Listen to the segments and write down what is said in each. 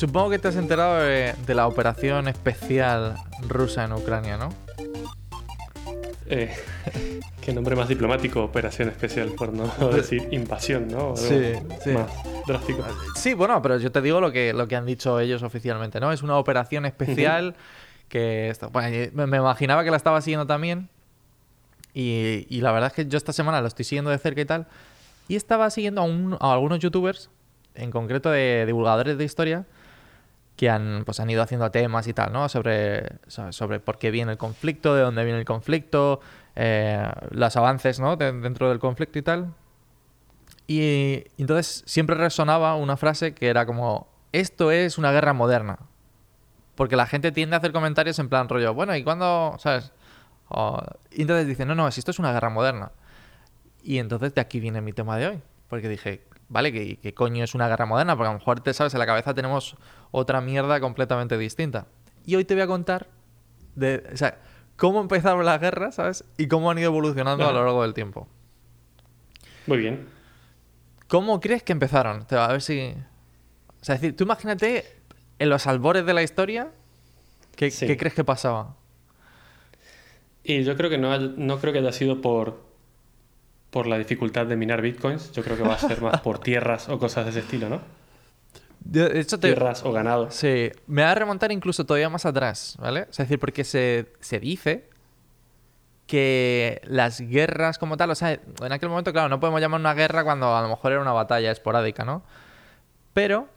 Supongo que te has enterado de, de la operación especial rusa en Ucrania, ¿no? Eh, qué nombre más diplomático, operación especial, por no decir invasión, ¿no? Sí, sí. Más drástico. Sí, bueno, pero yo te digo lo que, lo que han dicho ellos oficialmente, ¿no? Es una operación especial que... bueno, me imaginaba que la estaba siguiendo también. Y, y la verdad es que yo esta semana lo estoy siguiendo de cerca y tal. Y estaba siguiendo a, un- a algunos youtubers, en concreto de divulgadores de historia, que han, pues, han ido haciendo temas y tal, ¿no? Sobre, so- sobre por qué viene el conflicto, de dónde viene el conflicto, eh, los avances, ¿no? de- dentro del conflicto y tal. Y entonces siempre resonaba una frase que era como, esto es una guerra moderna. Porque la gente tiende a hacer comentarios en plan rollo, bueno, ¿y cuándo? ¿Sabes? Entonces dicen, no, no, si esto es una guerra moderna. Y entonces de aquí viene mi tema de hoy. Porque dije, vale, ¿qué, qué coño es una guerra moderna? Porque a lo mejor, te sabes, en la cabeza tenemos otra mierda completamente distinta. Y hoy te voy a contar de, o sea, cómo empezaron las guerras, ¿sabes? Y cómo han ido evolucionando a lo largo del tiempo. Muy bien. ¿Cómo crees que empezaron? Te va a ver si. O sea, es decir, tú imagínate en los albores de la historia, ¿qué, Sí. qué crees que pasaba? Y yo creo que no, no creo que haya sido por, por la dificultad de minar bitcoins. Yo creo que va a ser más por tierras o cosas de ese estilo, ¿no? De hecho, te, Tierras o ganado. Sí, me va a remontar incluso todavía más atrás, ¿vale? Es decir, porque se, se dice que las guerras como tal, o sea, en aquel momento, claro, no podemos llamar una guerra cuando a lo mejor era una batalla esporádica, ¿no? Pero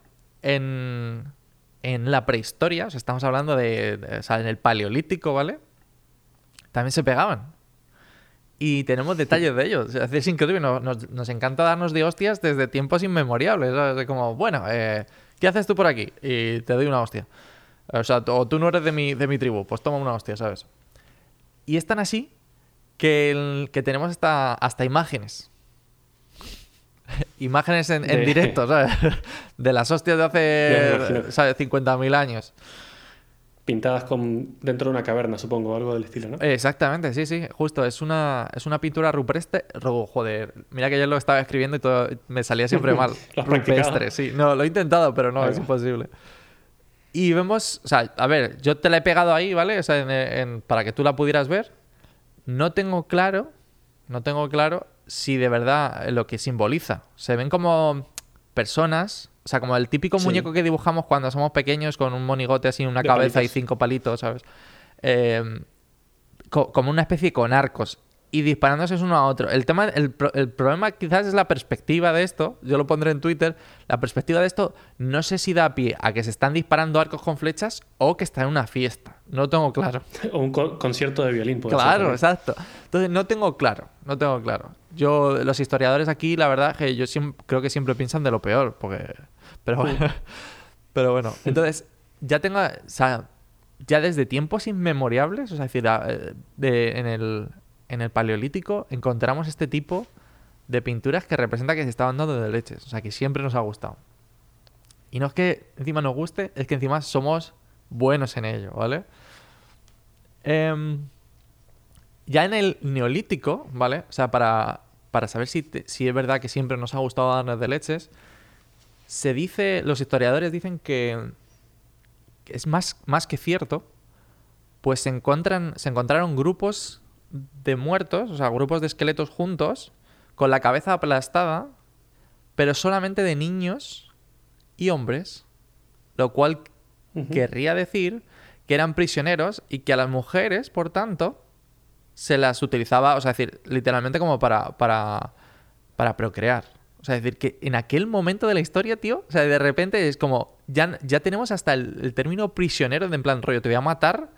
en, en la prehistoria, o sea, estamos hablando de, de- o sea, en el paleolítico, ¿vale? También se pegaban. Y tenemos detalles de ellos. Es decir, es increíble. Nos, nos- nos encanta darnos de hostias desde tiempos inmemoriales. ¿sabes? Como, bueno, eh, ¿qué haces tú por aquí? Y te doy una hostia. O sea, o tú no eres de mi, de mi tribu, pues toma una hostia, ¿sabes? Y es tan así que, el- que tenemos hasta, hasta imágenes. imágenes en, en De- directo, ¿sabes? De las hostias de hace, imagino. ¿sabes? 50.000 años. Pintadas con, dentro de una caverna, supongo, algo del estilo, ¿no? Exactamente, sí, sí, justo. Es una, es una pintura rupestre. ro- joder, mira que yo lo estaba escribiendo y todo me salía siempre mal. Rupestre, sí. No, lo he intentado, pero no, es imposible. Y vemos, o sea, a ver, yo te la he pegado ahí, ¿vale? O sea, en- en- para que tú la pudieras ver. No tengo claro, no tengo claro si de verdad lo que simboliza. Se ven como personas, o sea, como el típico Sí. muñeco que dibujamos cuando somos pequeños con un monigote así, una De cabeza y cinco palitos, ¿sabes? Eh, co- como una especie con arcos y disparándose uno a otro. El tema, el, pro- el problema quizás es la perspectiva de esto. Yo lo pondré en Twitter. La perspectiva de esto no sé si da pie a que se están disparando arcos con flechas o que está en una fiesta. No tengo claro. O un co- concierto de violín, puede ser Claro, también. exacto. Entonces no tengo claro, no tengo claro. Yo, los historiadores aquí, la verdad que yo creo que siempre piensan de lo peor, porque... Pero bueno, pero bueno. Entonces, ya tengo, o sea, ya desde tiempos inmemorables, o sea, es decir, a- eh, de- en, el, en el paleolítico encontramos este tipo de pinturas que representa que se estaban dando de leches, o sea, que siempre nos ha gustado. Y no es que encima nos guste, es que encima somos buenos en ello, ¿vale? Em, ya en el neolítico, ¿vale? O sea, para, para saber si, te- si es verdad que siempre nos ha gustado darnos de leches, se dice, los historiadores dicen que, es más, más que cierto, pues se encuentran, se encontraron grupos de muertos, o sea, grupos de esqueletos juntos, con la cabeza aplastada, pero solamente de niños y hombres, lo cual querría decir que eran prisioneros y que a las mujeres, por tanto, se las utilizaba, o sea, decir, literalmente como para, para, para procrear. O sea, es decir, que en aquel momento de la historia, tío, o sea, de repente es como, ya, ya tenemos hasta el, el término prisionero de en plan rollo, te voy a matar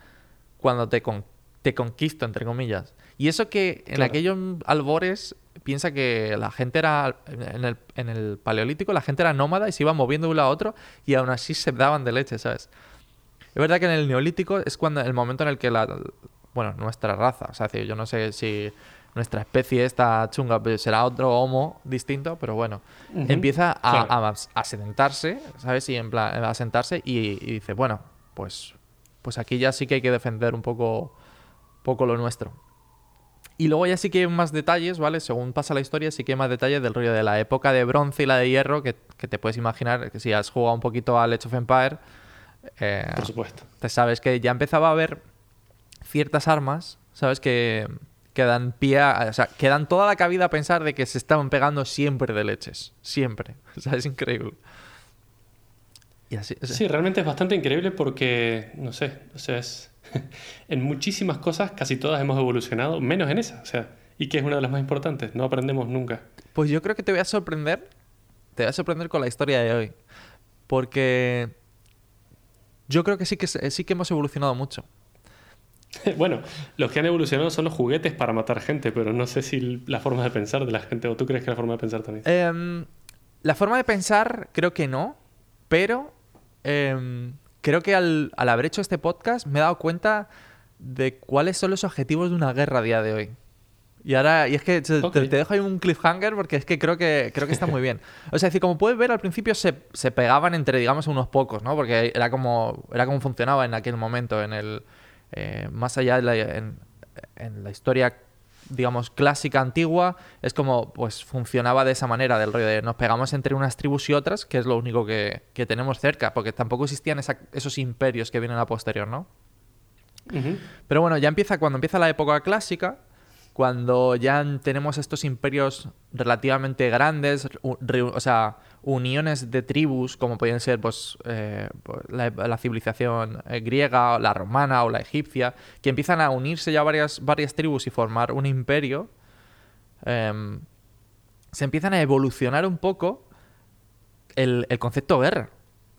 cuando te, con- te conquisto, entre comillas. Y eso que en Claro. aquellos albores piensa que la gente era, en el, en el paleolítico, la gente era nómada y se iba moviendo de un lado a otro y aún así se daban de leche, ¿sabes? Es verdad que en el neolítico es cuando el momento en el que la, bueno, nuestra raza, o sea, yo no sé si nuestra especie esta chunga pues, será otro homo distinto, pero bueno, empieza a, Claro. a, a sedentarse, ¿sabes? Y en plan, a sentarse y, y dice, bueno, pues, pues aquí ya sí que hay que defender un poco, poco lo nuestro. Y luego ya sí que hay más detalles, ¿vale? Según pasa la historia, sí que hay más detalles del rollo de la época de bronce y la de hierro, que, que te puedes imaginar que si has jugado un poquito al Age of Empire, eh, Por supuesto. te sabes que ya empezaba a haber ciertas armas, ¿sabes? Que, que dan pie a, O sea, que dan toda la cabida a pensar de que se estaban pegando siempre de leches. Siempre. O sea, es increíble. Y así, o sea, Sí, realmente es bastante increíble porque, no sé, o sea, es... en muchísimas cosas casi todas hemos evolucionado, menos en esa, o sea, y que es una de las más importantes, no aprendemos nunca. Pues yo creo que te voy a sorprender. Te voy a sorprender con la historia de hoy. Porque yo creo que sí que, sí que hemos evolucionado mucho. bueno, los que han evolucionado son los juguetes para matar gente, pero no sé si la forma de pensar de la gente, o tú crees que la forma de pensar también. Em, la forma de pensar, creo que no. Pero em, creo que al, al haber hecho este podcast me he dado cuenta de cuáles son los objetivos de una guerra a día de hoy. Y ahora, y es que te dejo ahí un cliffhanger porque es que creo que creo que está muy bien. O sea, es decir, como puedes ver, al principio se, se pegaban entre, digamos, unos pocos, ¿no? Porque era como, era como funcionaba en aquel momento, en el. Eh, más allá de la, en, en la historia, digamos, clásica, antigua, es como, pues funcionaba de esa manera, del rollo de nos pegamos entre unas tribus y otras, que es lo único que, que tenemos cerca, porque tampoco existían esa- esos imperios que vienen a posterior, ¿no? Pero bueno, ya empieza cuando empieza la época clásica, cuando ya tenemos estos imperios relativamente grandes, o sea, uniones de tribus, como podían ser pues, eh, pues, la, la civilización eh, griega, o la romana o la egipcia, que empiezan a unirse ya varias, varias tribus y formar un imperio, em, se empiezan a evolucionar un poco el, el concepto guerra.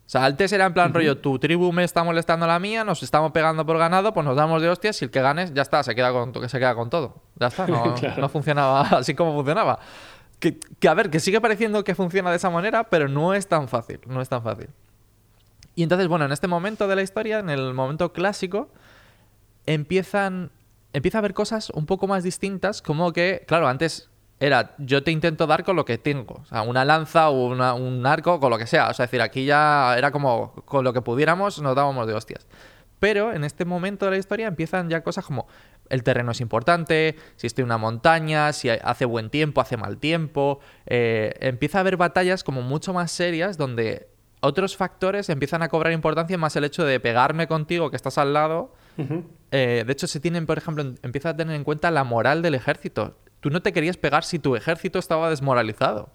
O sea, antes era en plan rollo, tu tribu me está molestando a la mía, nos estamos pegando por ganado, pues nos damos de hostias y el que ganes ya está, se queda con, to- se queda con todo. Ya está, no, Claro. no funcionaba así como funcionaba. Que, a ver, que sigue pareciendo que funciona de esa manera, pero no es tan fácil, no es tan fácil. Y entonces, bueno, en este momento de la historia, en el momento clásico, empiezan empieza a haber cosas un poco más distintas, como que, claro, antes era yo te intento dar con lo que tengo, o sea, una lanza o un arco, con lo que sea, o sea, es decir, aquí ya era como con lo que pudiéramos nos dábamos de hostias. Pero en este momento de la historia empiezan ya cosas como el terreno es importante, si estoy en una montaña, si hace buen tiempo, hace mal tiempo. eh, empieza a haber batallas como mucho más serias donde otros factores empiezan a cobrar importancia, más el hecho de pegarme contigo que estás al lado. Eh, de hecho, se tienen, por ejemplo, empieza a tener en cuenta la moral del ejército. Tú no te querías pegar si tu ejército estaba desmoralizado.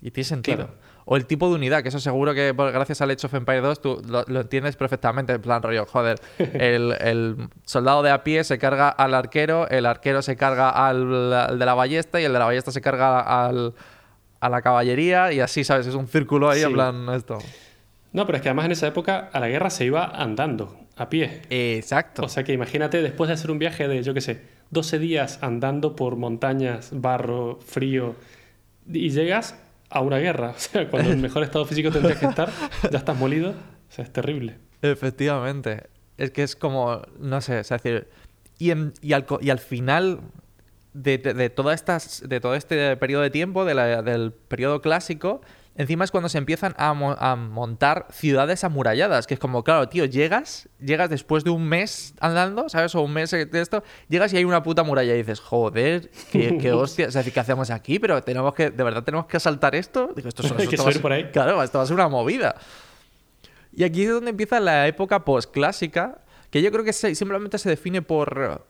Y tiene sentido. Claro. O el tipo de unidad, que eso seguro que por- gracias al Age of Empire 2 tú lo, lo entiendes perfectamente. En plan, rollo, joder, el, el soldado de a pie se carga al arquero, el arquero se carga al, al de la ballesta y el de la ballesta se carga al, a la caballería y así, ¿sabes? Es un círculo ahí, en Sí. plan, esto. No, pero es que además en esa época a la guerra se iba andando, a pie. Exacto. O sea que imagínate después de hacer un viaje de, yo qué sé, 12 días andando por montañas, barro, frío, y llegas a una guerra. O sea, cuando el mejor estado físico tendrías que estar, ya estás molido. O sea, es terrible. Efectivamente. Es que es como, no sé, es decir, y, en- y, al, y al final de, de, todas estas, de todo este periodo de tiempo, de la- del periodo clásico, encima es cuando se empiezan a, mo- a montar ciudades amuralladas, que es como, claro, tío, llegas, llegas después de un mes andando, ¿sabes? O un mes de esto, llegas y hay una puta muralla y dices, joder, qué, qué hostia, es decir, ¿qué hacemos aquí? Pero tenemos que, ¿de verdad tenemos que asaltar esto? Digo, esto, esto va a subir ser- por ahí. Claro, esto va a ser una movida. Y aquí es donde empieza la época postclásica, que yo creo que se- simplemente se define por,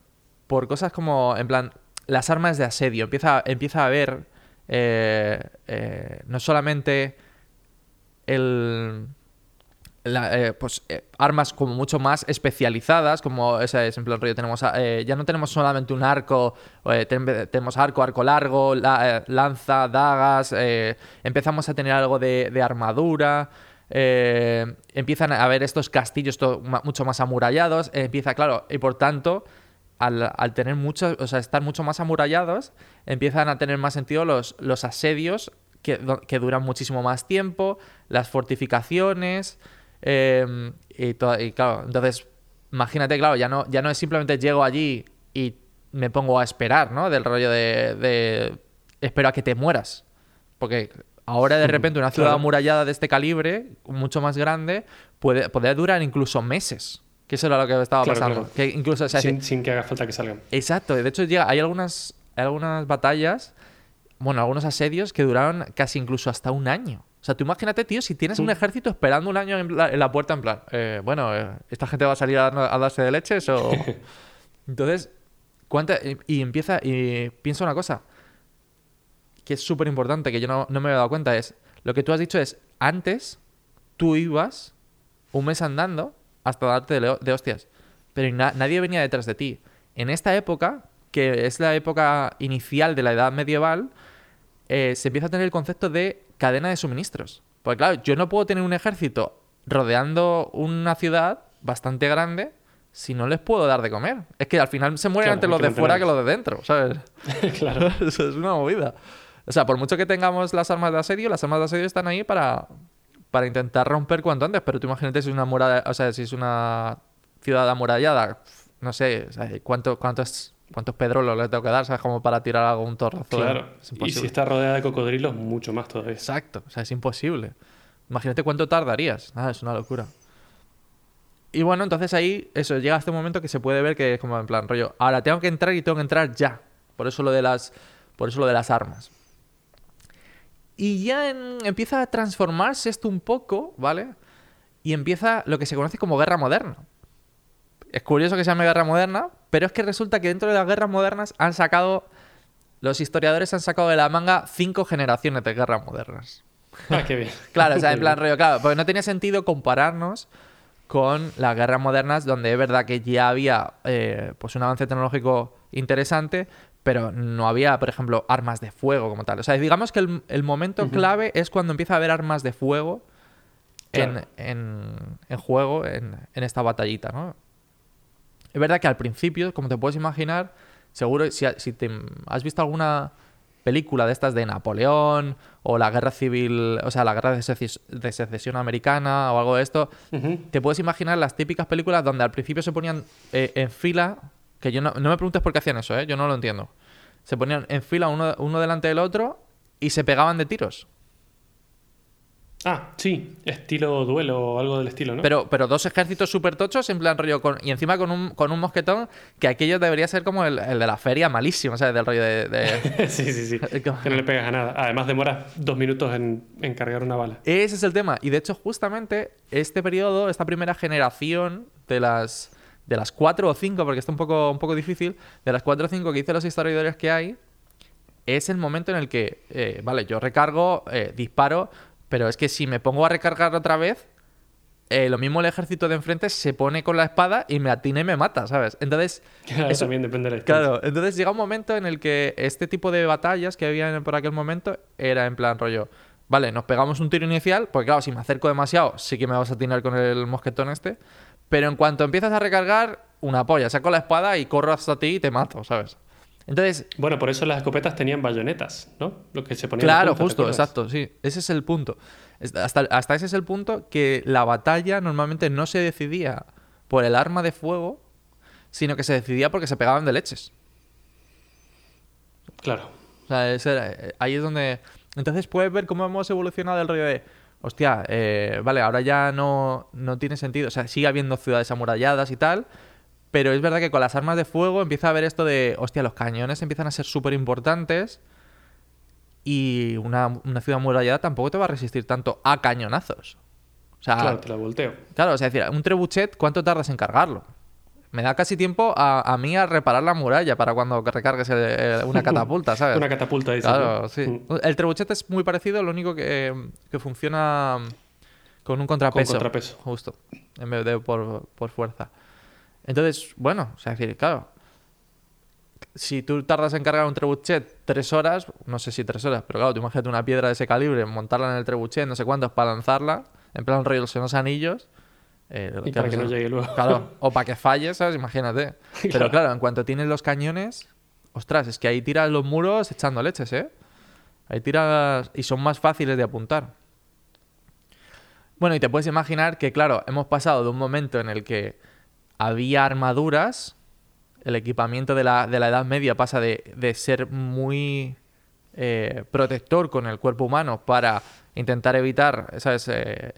por cosas como, en plan, las armas de asedio. Empieza, empieza a haber eh, eh, no solamente el... eh, pues eh, armas como mucho más especializadas como ese es en rollo tenemos ya no tenemos solamente un arco ten- tenemos arco arco largo la- lanza dagas empezamos a tener algo de, armadura empiezan a haber estos castillos to- ma- mucho más amurallados empieza claro y por tanto al, al tener muchos, o sea, estar mucho más amurallados, empiezan a tener más sentido los, los asedios que, que duran muchísimo más tiempo, las fortificaciones, eh, y, to- y claro, entonces, imagínate, claro, ya no, ya no es simplemente llego allí y me pongo a esperar, ¿no? Del rollo de, de espero a que te mueras. Porque ahora de repente una ciudad amurallada de este calibre, mucho más grande, puede, puede durar incluso meses. Que eso era lo que estaba Claro, pasando. claro. Que incluso, o sea, sin, sin que haga falta que salgan. Exacto, de hecho llega, hay algunas, hay algunas batallas, bueno, algunos asedios que duraron casi incluso hasta un año. O sea, tú imagínate, tío, si tienes un ejército esperando un año en la, en la puerta, en plan, eh, bueno, eh, ¿esta gente va a salir a, a darse de leches o...? Entonces, ¿cuánta...? Y, y empieza, y piensa una cosa, que es súper importante, que yo no, no me había dado cuenta, es, lo que tú has dicho es, antes tú ibas un mes andando hasta darte de, hostias, pero na- nadie venía detrás de ti. En esta época, que es la época inicial de la edad medieval, eh, se empieza a tener el concepto de cadena de suministros. Porque claro, yo no puedo tener un ejército rodeando una ciudad bastante grande si no les puedo dar de comer. Es que al final se mueren Claro, antes los de fuera que los de dentro, ¿sabes? claro. Eso es una movida. O sea, por mucho que tengamos las armas de asedio, las armas de asedio están ahí para, para intentar romper cuanto antes. Pero tú imagínate si es una muralla, o sea, si es una ciudad amurallada, no sé, ¿cuánto, cuántos, cuántos pedrolos le tengo que dar, ¿sabes? Como para tirar algo, un torrazo. Claro. Es Y si está rodeada de cocodrilos, mucho más todavía. Exacto, o sea, es imposible. Imagínate cuánto tardarías. Nada, es una locura. Y bueno, entonces ahí, eso, llega este momento que se puede ver que es como en plan, rollo, ahora tengo que entrar y tengo que entrar ya. Por eso lo de las, por eso lo de las armas. Y ya en- empieza a transformarse esto un poco, ¿vale? Y empieza lo que se conoce como guerra moderna. Es curioso que se llame guerra moderna, pero es que resulta que dentro de las guerras modernas han sacado, los historiadores han sacado de la manga cinco generaciones de guerras modernas. Ah, qué bien. Claro, o sea, en plan rollo, claro, porque no tenía sentido compararnos con las guerras modernas donde es verdad que ya había eh, pues un avance tecnológico interesante, pero no había, por ejemplo, armas de fuego como tal. O sea, digamos que el, el momento clave es cuando empieza a haber armas de fuego en, Claro. en- en juego en, en esta batallita, ¿no? Es verdad que al principio, como te puedes imaginar, seguro si, si te, has visto alguna película de estas de Napoleón o la guerra civil, o sea, la guerra de, seces- de secesión americana o algo de esto, te puedes imaginar las típicas películas donde al principio se ponían eh, en fila, que yo no, no me preguntes por qué hacían eso, ¿eh? yo no lo entiendo. Se ponían en fila uno, uno delante del otro y se pegaban de tiros. Ah, sí, estilo duelo o algo del estilo, ¿no? Pero, pero dos ejércitos súper tochos, en plan rollo, con, y encima con un, con un mosquetón, que aquello debería ser como el, el de la feria, malísimo, ¿sabes? Del rollo de... de- sí, sí, sí. Como- Que no le pegas a nada. Además, demoras dos minutos en, en cargar una bala. Ese es el tema. Y de hecho, justamente este periodo, esta primera generación de las, de las cuatro o cinco, porque está un poco, un poco difícil, de las cuatro o cinco que dicen los historiadores que hay, es el momento en el que, eh, vale, yo recargo, eh, disparo, pero es que si me pongo a recargar otra vez, eh, lo mismo el ejército de enfrente se pone con la espada y me atina y me mata, ¿sabes? Entonces, Claro, Eso- también depende de la. Claro, entonces llega un momento en el que este tipo de batallas que había por aquel momento era en plan rollo, vale, nos pegamos un tiro inicial, porque claro, si me acerco demasiado, sí que me vas a atinar con el mosquetón este, pero en cuanto empiezas a recargar, una polla, saco la espada y corro hasta ti y te mato, ¿sabes? Entonces, Bueno, por eso las escopetas tenían bayonetas, ¿no? Lo que se ponía claro, punta, ¿te justo, exacto, sí, ese es el punto. Hasta, hasta ese es el punto que la batalla normalmente no se decidía por el arma de fuego, sino que se decidía porque se pegaban de leches. Claro. O sea, ese era- eh, ahí es donde... Entonces puedes ver cómo hemos evolucionado el rollo de... Hostia, eh, vale, ahora ya no, no tiene sentido. O sea, sigue habiendo ciudades amuralladas y tal. Pero es verdad que con las armas de fuego empieza a haber esto de... Hostia, los cañones empiezan a ser súper importantes. Y una, una ciudad amurallada tampoco te va a resistir tanto a cañonazos. O sea, Claro, te la volteo. Claro, o sea, es decir, un trebuchet, ¿cuánto tardas en cargarlo? Me da casi tiempo a, a mí a reparar la muralla para cuando recargues el- el- una catapulta, ¿sabes? Una catapulta, dices. Claro, sí. Mm. El trebuchet es muy parecido, lo único que, que funciona con un contrapeso. contrapeso. Justo, en vez de por, por fuerza. Entonces, bueno, o sea, es decir, claro, si tú tardas en cargar un trebuchet tres horas, no sé si tres horas, pero claro, tú imagínate una piedra de ese calibre, montarla en el trebuchet, no sé cuántos, para lanzarla, en plan rollo los anillos. Eh, Y ¿qué para que no llegue luego. Claro, o para que falles, ¿sabes? Imagínate. Pero Claro. claro, en cuanto tienes los cañones, ostras, es que ahí tiras los muros echando leches, ¿eh? Ahí tiras y son más fáciles de apuntar. Bueno, y te puedes imaginar que, claro, hemos pasado de un momento en el que había armaduras, el equipamiento de la, de la Edad Media pasa de, de ser muy eh, protector con el cuerpo humano para intentar evitar, ¿sabes? Eh,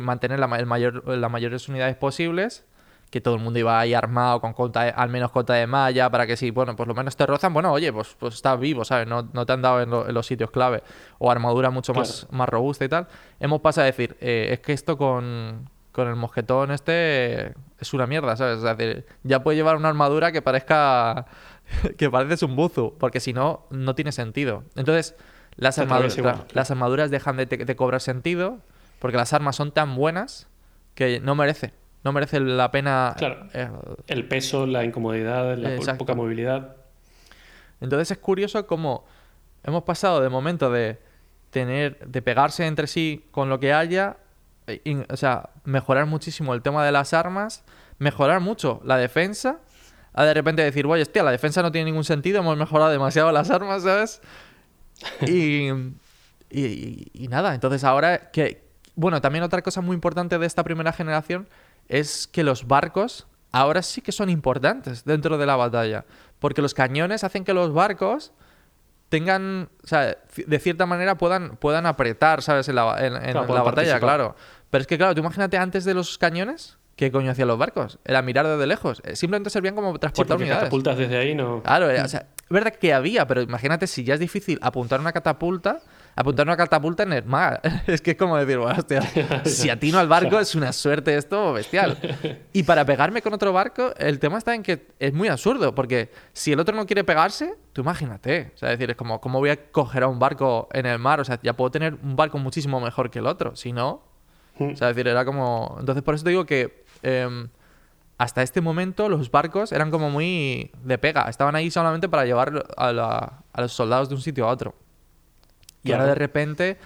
mantener la, el mayor, las mayores unidades posibles, que todo el mundo iba ahí armado con cota de- al menos cota de malla para que si, bueno, pues lo menos te rozan, bueno, oye, pues, pues estás vivo, ¿sabes? No, no te han dado en, lo- en los sitios clave o armadura mucho más, más robusta y tal. Hemos pasado a decir, eh, es que esto con, con el mosquetón este eh, es una mierda, ¿sabes? Es decir, ya puedes llevar una armadura que parezca que pareces un buzo, porque si no, no tiene sentido. Entonces, las, armaduras, claro, las dejan de, de cobrar sentido porque las armas son tan buenas que no merece. No merece la pena. Claro. eh, El peso, la incomodidad, la Exacto. poca movilidad. Entonces es curioso cómo hemos pasado de momento de tener, de pegarse entre sí con lo que haya, e- in- o sea, mejorar muchísimo el tema de las armas, mejorar mucho la defensa, a de repente decir, oye, hostia, la defensa no tiene ningún sentido, hemos mejorado demasiado las armas, ¿sabes? Y, y, nada, entonces ahora que, bueno, también otra cosa muy importante de esta primera generación es que los barcos ahora sí que son importantes dentro de la batalla, porque los cañones hacen que los barcos tengan, o sea, de cierta manera puedan, puedan apretar, ¿sabes? En la, en- en Claro, la batalla, participar. claro. Pero es que, claro, tú imagínate antes de los cañones, ¿qué coño hacían los barcos? Era mirar desde lejos. Eh, Simplemente servían como Sí, transportar unidades. catapultas desde ahí no. Claro, era- o sea, es verdad que había, pero imagínate si ya es difícil apuntar una catapulta, apuntar una catapulta en el mar. Es que es como decir, bueno, hostia, si atino al barco es una suerte esto bestial. Y para pegarme con otro barco, el tema está en que es muy absurdo, porque si el otro no quiere pegarse, tú imagínate. O sea, es decir, es como, ¿cómo voy a coger a un barco en el mar? O sea, ya puedo tener un barco muchísimo mejor que el otro. Si no, o sea, es decir, era como. Entonces, por eso te digo que em, hasta este momento los barcos eran como muy de pega. Estaban ahí solamente para llevar a, la- a los soldados de un sitio a otro. Y Claro. ahora de repente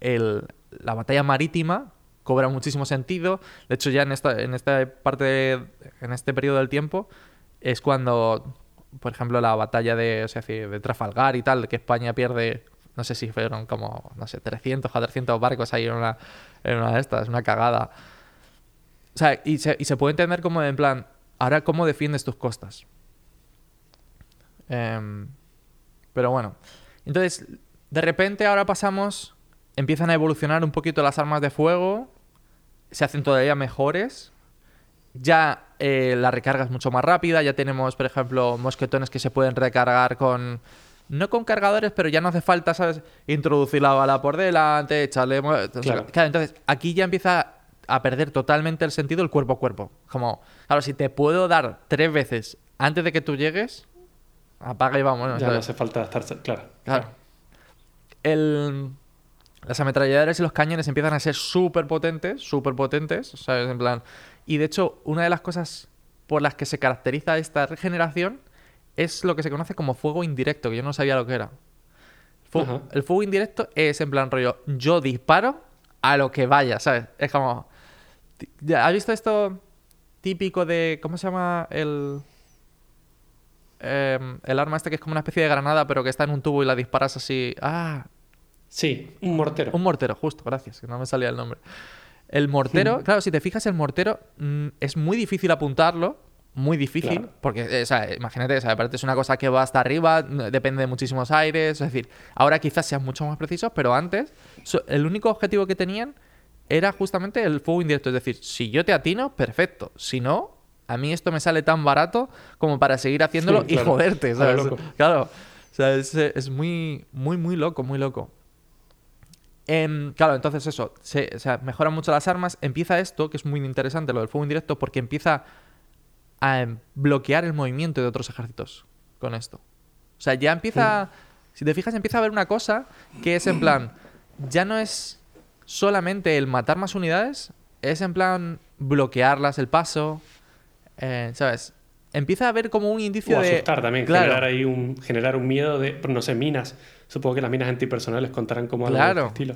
el- la batalla marítima cobra muchísimo sentido. De hecho, ya en esta, en esta parte, de- en este periodo del tiempo, es cuando, por ejemplo, la batalla de, o sea, de de Trafalgar y tal, que España pierde, no sé si fueron como, no sé, 300 o 400 barcos ahí en una, en una de estas, una cagada. O sea, y se, y se puede entender como en plan, ahora cómo defiendes tus costas. Em, pero bueno. Entonces, de repente ahora pasamos, empiezan a evolucionar un poquito las armas de fuego, se hacen todavía mejores. Ya eh, la recarga es mucho más rápida, ya tenemos, por ejemplo, mosquetones que se pueden recargar con... No con cargadores, pero ya no hace falta, ¿sabes? Introducir la bala por delante, echarle... Claro, entonces aquí ya empieza a perder totalmente el sentido el cuerpo a cuerpo. Como, claro, si te puedo dar tres veces antes de que tú llegues, apaga y vamos. ¿no? Ya no hace falta estar. Claro. Claro. El- las ametralladoras y los cañones empiezan a ser súper potentes, súper potentes, ¿sabes? En plan... Y de hecho, una de las cosas por las que se caracteriza esta regeneración es lo que se conoce como fuego indirecto, que yo no sabía lo que era. Fu- Ajá. el fuego indirecto es en plan rollo, yo disparo a lo que vaya, ¿sabes? Es como... ya, ¿Has visto esto típico de... ¿Cómo se llama el... em, el arma este que es como una especie de granada, pero que está en un tubo y la disparas así. Ah, Sí, un mortero. un mortero, justo, gracias, que no me salía el nombre. El mortero, claro, si te fijas, el mortero mm, es muy difícil apuntarlo, muy difícil, Claro. porque, eh, o sea, imagínate, o sea, aparte es una cosa que va hasta arriba, depende de muchísimos aires, es decir, ahora quizás sean mucho más precisos, pero antes so- el único objetivo que tenían era justamente el fuego indirecto, es decir, si yo te atino, perfecto, si no, a mí esto me sale tan barato como para seguir haciéndolo Sí, y joderte. Claro, o sea, es, es muy, muy, muy loco, muy loco. Em, claro, entonces eso, se, o sea, mejoran mucho las armas. Empieza esto, que es muy interesante, lo del fuego indirecto, porque empieza a em, bloquear el movimiento de otros ejércitos con esto. O sea, ya empieza, si te fijas, empieza a haber una cosa que es en plan, ya no es solamente el matar más unidades, es en plan bloquearlas el paso, eh, ¿sabes? Empieza a haber como un indicio O de... asustar también, Claro. generar ahí un, generar un miedo de, no sé, minas. Supongo que las minas antipersonales contarán como algo de Claro. este estilo.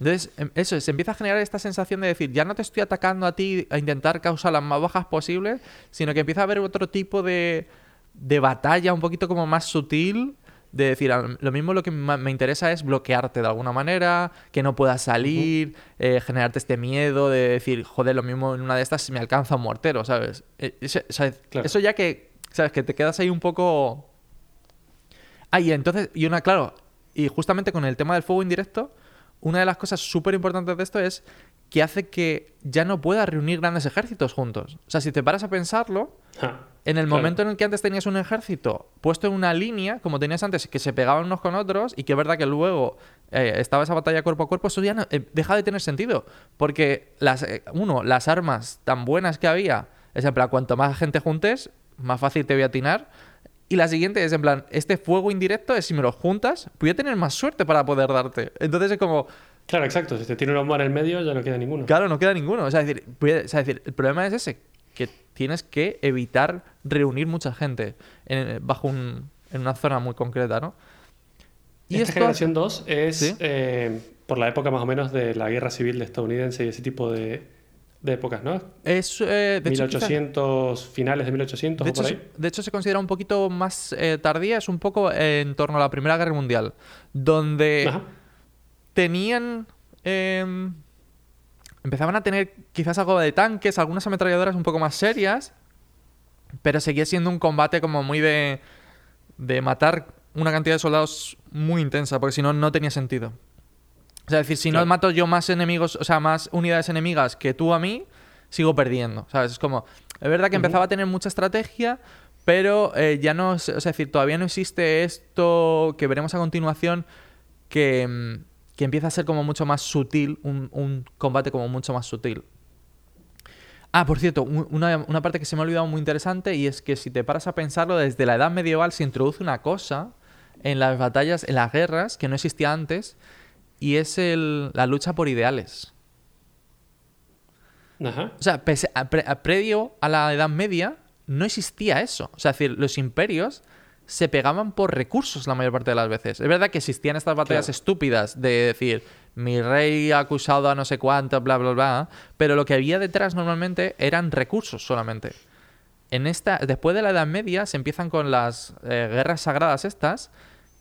Entonces, em, eso, se empieza a generar esta sensación de decir, ya no te estoy atacando a ti a intentar causar las más bajas posibles, sino que empieza a haber otro tipo de, de batalla un poquito como más sutil, de decir, "Ah, lo mismo lo que me interesa es bloquearte de alguna manera, que no puedas salir, eh, generarte este miedo de decir, joder, lo mismo en una de estas me alcanza un mortero, ¿sabes? Claro. Eso ya que, ¿sabes? Que te quedas ahí un poco... Ah, y entonces, y una, claro, y justamente con el tema del fuego indirecto, una de las cosas súper importantes de esto es que hace que ya no puedas reunir grandes ejércitos juntos. O sea, si te paras a pensarlo, Ja. En el Claro. momento en el que antes tenías un ejército puesto en una línea, como tenías antes, que se pegaban unos con otros, y que es verdad que luego eh, estaba esa batalla cuerpo a cuerpo, eso ya no- eh, deja de tener sentido. Porque, las, eh, uno, las armas tan buenas que había, es en plan, cuanto más gente juntes, más fácil te voy a atinar. Y la siguiente es en plan, este fuego indirecto es si me los juntas, voy a tener más suerte para poder darte. Entonces es como, Claro, exacto. Si te tiene una bomba en el medio, ya no queda ninguno. Claro, no queda ninguno. O sea, es decir, o sea, es decir, el problema es ese, que tienes que evitar reunir mucha gente en- bajo un, en una zona muy concreta, ¿no? Esta esto- generación 2 es Sí. eh, por la época más o menos de la guerra civil estadounidense y ese tipo de, de épocas, ¿no? es, eh, de, hecho, quizá- 1800, finales de 1800 de o por ahí. de hecho, se considera un poquito más eh, tardía, es un poco en torno a la Primera Guerra Mundial, donde Ajá. tenían... em, empezaban a tener quizás algo de tanques, algunas ametralladoras un poco más serias, pero seguía siendo un combate como muy de, de matar una cantidad de soldados muy intensa, porque si no, no tenía sentido. O sea, es decir, si no mato yo más enemigos, o sea, más unidades enemigas que tú a mí, sigo perdiendo, ¿sabes? Es como, es verdad que empezaba a tener mucha estrategia, pero eh, ya no, o sea, es decir, todavía no existe esto que veremos a continuación que, mm, que empieza a ser como mucho más sutil, un, un combate como mucho más sutil. Ah, por cierto, un- una, una parte que se me ha olvidado muy interesante y es que si te paras a pensarlo, desde la edad medieval se introduce una cosa en las batallas, en las guerras, que no existía antes, y es el- la lucha por ideales. Ajá. O sea, pese a, pre- a- previo a la Edad Media no existía eso. O sea, es decir, los imperios se pegaban por recursos la mayor parte de las veces. Es verdad que existían estas batallas Claro. estúpidas de decir, mi rey ha acusado a no sé cuánto, bla, bla, bla, pero lo que había detrás normalmente eran recursos solamente. En esta, después de la Edad Media se empiezan con las eh, guerras sagradas estas,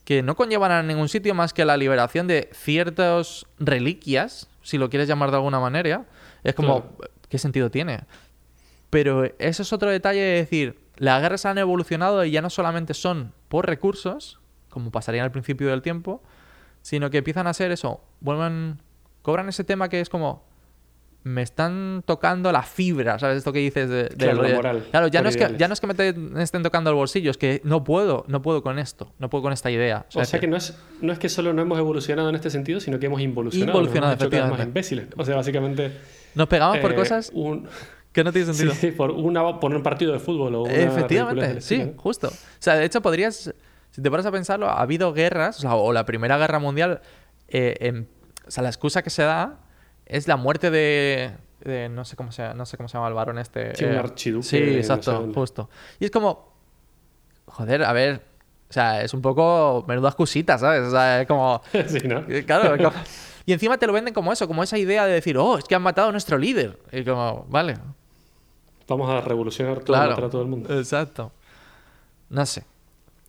que no conllevan a ningún sitio más que la liberación de ciertas reliquias, si lo quieres llamar de alguna manera. Es como, Claro. ¿qué sentido tiene? Pero eso es otro detalle de decir, las guerras han evolucionado y ya no solamente son por recursos, como pasaría al principio del tiempo, sino que empiezan a ser eso, vuelven, cobran ese tema que es como, me están tocando la fibra, ¿sabes? Esto que dices de, del Claro, moral, Claro, ya no, es que, ya no es que me, te- me estén tocando el bolsillo, es que no puedo, no puedo con esto, no puedo con esta idea. O sea que no es, no es que solo no hemos evolucionado en este sentido, sino que hemos involucionado. Involucionado, nos hemos vez más efectivamente. imbéciles. O sea, básicamente. nos pegamos por eh, cosas un- que no tienen sí, sentido. sí, por, una, por un partido de fútbol o una Efectivamente, sí, justo. O sea, de hecho podrías, si te paras a pensarlo, ha habido guerras, o, sea, o la Primera Guerra Mundial, eh, en- o sea, la excusa que se da es la muerte de, de- no sé cómo se, no sé cómo se llama el varón este. Sí, un archiduque Sí, de no sé exacto, justo. Y es como, joder, a ver, o sea, es un poco menuda excusita, ¿sabes? O sea, es como, sí, ¿no? eh, Claro, como- y encima te lo venden como eso, como esa idea de decir, oh, es que han matado a nuestro líder. Y como, vale, Vamos a revolucionar todo, Claro. matar a todo el mundo. Exacto. No sé.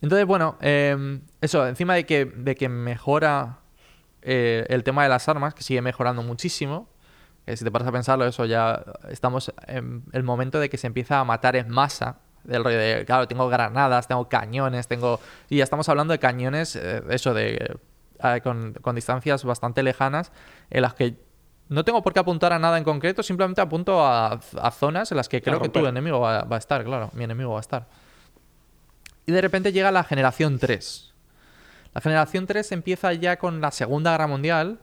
Entonces, bueno, eh, eso, encima de que, de que mejora eh, el tema de las armas, que sigue mejorando muchísimo, que si te paras a pensarlo, eso ya estamos en el momento de que se empieza a matar en masa. Del rollo de, claro, tengo granadas, tengo cañones, tengo. Y ya estamos hablando de cañones, eh, eso, de. eh, con, con distancias bastante lejanas, en las que no tengo por qué apuntar a nada en concreto, simplemente apunto a, a zonas en las que creo que tu enemigo va, va a estar, claro, mi enemigo va a estar. Y de repente llega la generación 3. La generación 3 empieza ya con la Segunda Guerra Mundial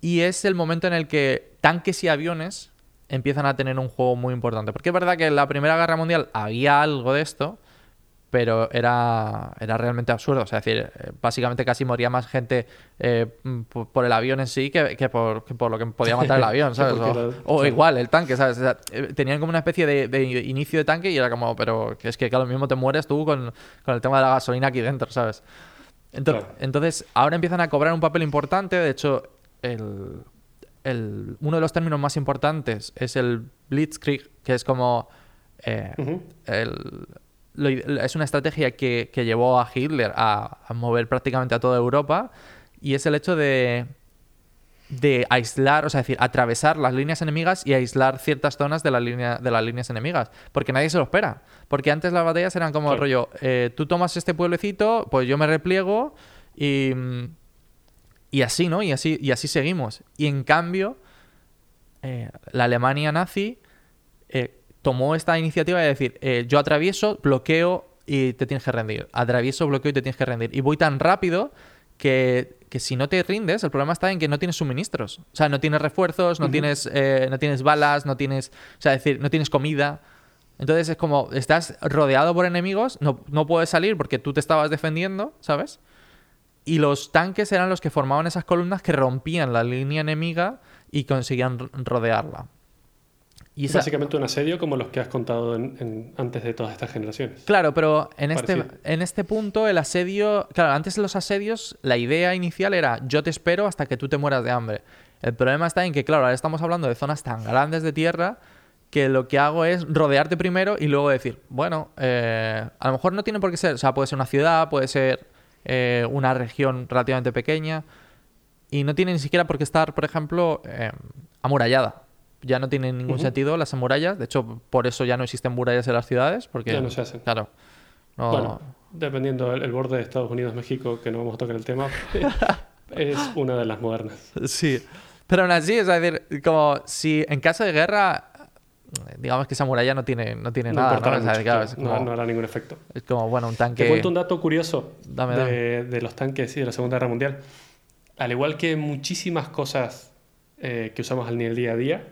y es el momento en el que tanques y aviones empiezan a tener un juego muy importante. Porque es verdad que en la Primera Guerra Mundial había algo de esto, pero era, era realmente absurdo. O sea, es decir, eh, básicamente casi moría más gente eh, por, el avión en sí que, que por, que por lo que podía matar el avión, ¿sabes? O, era- o claro. igual, el tanque, ¿sabes? O sea, eh, tenían como una especie de, de inicio de tanque y era como, pero que es que claro, mismo te mueres tú con, con el tema de la gasolina aquí dentro, ¿sabes? Entonces, Claro. entonces, ahora empiezan a cobrar un papel importante. De hecho, el, el- uno de los términos más importantes es el Blitzkrieg, que es como. eh, el- lo es una estrategia que, que llevó a Hitler a, a mover prácticamente a toda Europa. Y es el hecho de. de aislar, o sea, es decir, atravesar las líneas enemigas y aislar ciertas zonas de, la línea, de las líneas enemigas. Porque nadie se lo espera. Porque antes las batallas eran como el rollo, eh, tú tomas este pueblecito, pues yo me repliego y, y así, ¿no? Y así, y así seguimos. Y en cambio, eh, la Alemania nazi eh, tomó esta iniciativa de decir, eh, yo atravieso, bloqueo y te tienes que rendir. Atravieso, bloqueo y te tienes que rendir. Y voy tan rápido que, que si no te rindes, el problema está en que no tienes suministros. O sea, no tienes refuerzos, no, tienes, eh, no tienes balas, no tienes, o sea, decir, no tienes comida. Entonces es como, estás rodeado por enemigos, no, no puedes salir porque tú te estabas defendiendo, ¿sabes? Y los tanques eran los que formaban esas columnas que rompían la línea enemiga y conseguían rodearla. Y esa- Básicamente un asedio como los que has contado en- en- antes de todas estas generaciones. Claro, pero en este, en este punto el asedio... Claro, antes de los asedios la idea inicial era yo te espero hasta que tú te mueras de hambre. El problema está en que, claro, ahora estamos hablando de zonas tan grandes de tierra que lo que hago es rodearte primero y luego decir, bueno, eh, a lo mejor no tiene por qué ser, o sea, puede ser una ciudad, puede ser eh, una región relativamente pequeña y no tiene ni siquiera por qué estar, por ejemplo, eh, amurallada. Ya no tiene ningún sentido las murallas. De hecho, por eso ya no existen murallas en las ciudades. Porque, Ya no se hacen. Claro. No- Bueno, dependiendo del el borde de Estados Unidos-México, que no vamos a tocar el tema, es una de las modernas. Sí. Pero aún así, es decir, como si en caso de guerra, digamos que esa muralla no tiene, no tiene No nada. ¿no? Mucho, claro, es, no, como, no hará ningún efecto. es como, bueno, un tanque. Te cuento un dato curioso Dame, de, de los tanques y de la Segunda Guerra Mundial. Al igual que muchísimas cosas eh, que usamos el día a día,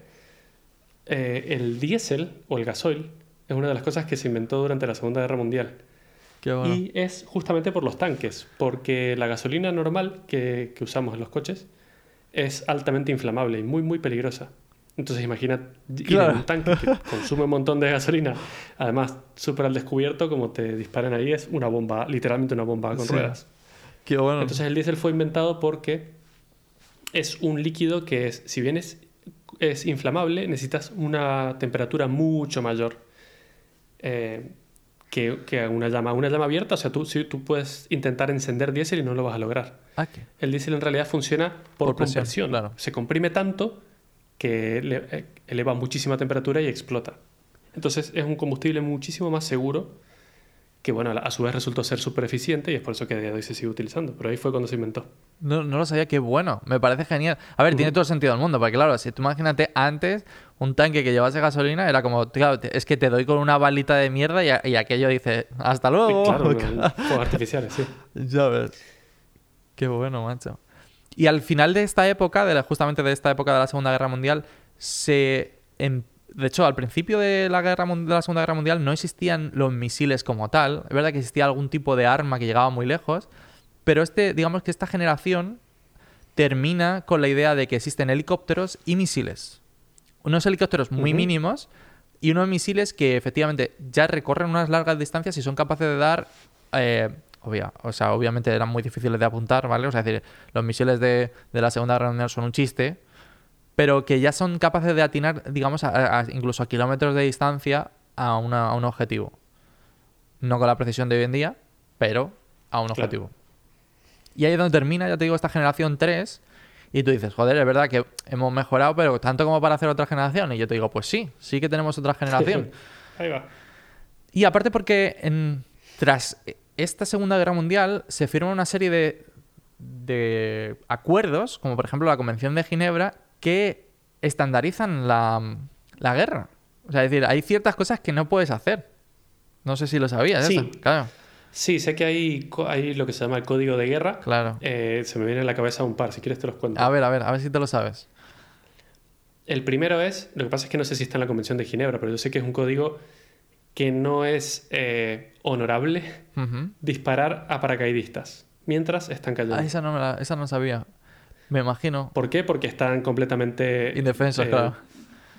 eh, el diésel o el gasoil es una de las cosas que se inventó durante la Segunda Guerra Mundial. Qué bueno. Y es justamente por los tanques, porque la gasolina normal que, que usamos en los coches es altamente inflamable y muy, muy peligrosa. Entonces imagina ir Claro. en un tanque que consume un montón de gasolina, además súper al descubierto, como te disparan ahí, es una bomba, literalmente una bomba con Sí. ruedas. Qué bueno. Entonces el diésel fue inventado porque es un líquido que es, si bien es, es inflamable, necesitas una temperatura mucho mayor eh, que, que una llama. Una llama abierta, o sea, tú, si tú puedes intentar encender diésel y no lo vas a lograr. Ah. El diésel en realidad funciona por, Por presión, compresión. claro. Se comprime tanto que eh, eleva muchísima temperatura y explota. Entonces es un combustible muchísimo más seguro que, bueno, a su vez resultó ser súper eficiente y es por eso que a día de hoy se sigue utilizando. Pero ahí fue cuando se inventó. No, no lo sabía, qué bueno. Me parece genial. A ver, tiene todo el sentido del mundo, porque claro, si tú imagínate antes un tanque que llevase gasolina, era como, claro, es que te doy con una balita de mierda y, a- y aquello dice, hasta luego. Claro, no, artificiales, sí. Ya ves. Qué bueno, macho. Y al final de esta época, de la- justamente de esta época de la Segunda Guerra Mundial, se... em- de hecho, al principio de la, guerra, mun- de la Segunda Guerra Mundial no existían los misiles como tal. Es verdad que existía algún tipo de arma que llegaba muy lejos. Pero este, digamos que esta generación termina con la idea de que existen helicópteros y misiles. Unos helicópteros muy mínimos y unos misiles que efectivamente ya recorren unas largas distancias y son capaces de dar... eh, obvia, o sea, obviamente eran muy difíciles de apuntar, ¿vale? O sea, es decir, los misiles de, de la Segunda Guerra Mundial son un chiste, pero que ya son capaces de atinar, digamos, a- a- incluso a kilómetros de distancia a, una- a un objetivo. No con la precisión de hoy en día, pero a un Claro. objetivo. Y ahí es donde termina, ya te digo, esta generación 3. Y tú dices, joder, es verdad que hemos mejorado, pero tanto como para hacer otra generación. Y yo te digo, pues sí, sí que tenemos otra generación. Ahí va. Y aparte porque en- tras esta Segunda Guerra Mundial se firma una serie de, de acuerdos, como por ejemplo la Convención de Ginebra, que estandarizan la, la guerra. O sea, es decir, hay ciertas cosas que no puedes hacer. No sé si lo sabías. Sí. eso. Claro, Sí, sé que hay, hay lo que se llama el código de guerra. claro. Eh, se me viene a la cabeza un par, si quieres te los cuento. A ver, a ver, a ver si te lo sabes. El primero es, lo que pasa es que no sé si está en la Convención de Ginebra, pero yo sé que es un código que no es eh, honorable disparar a paracaidistas mientras están cayendo. Ah, esa no, me la- esa no sabía. Me imagino. ¿Por qué? Porque están completamente... Indefensos, eh, claro.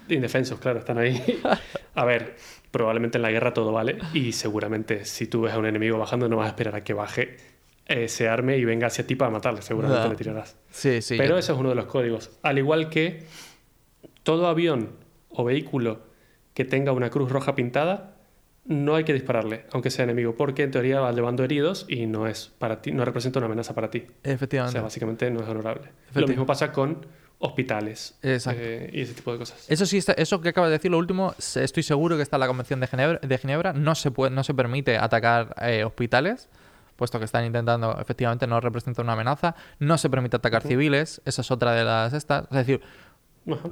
Indefensos, claro, están ahí. a ver, probablemente en la guerra todo vale y seguramente si tú ves a un enemigo bajando no vas a esperar a que baje, eh, se arme y venga hacia ti para matarle, seguramente le tirarás. Sí, sí. Pero ese es uno de los códigos. Al igual que todo avión o vehículo que tenga una cruz roja pintada, no hay que dispararle, aunque sea enemigo, porque en teoría va llevando heridos y no es para ti, no representa una amenaza para ti. O Efectivamente. sea, básicamente no es honorable. Lo mismo pasa con hospitales Exacto. eh, y ese tipo de cosas. Eso sí, está- eso que acabas de decir, lo último, estoy seguro que está en la Convención de Ginebra. De Ginebra. No, se puede, no se permite atacar eh, hospitales, puesto que están intentando, efectivamente, no representa una amenaza. No se permite atacar civiles, esa es otra de las estas. Es decir,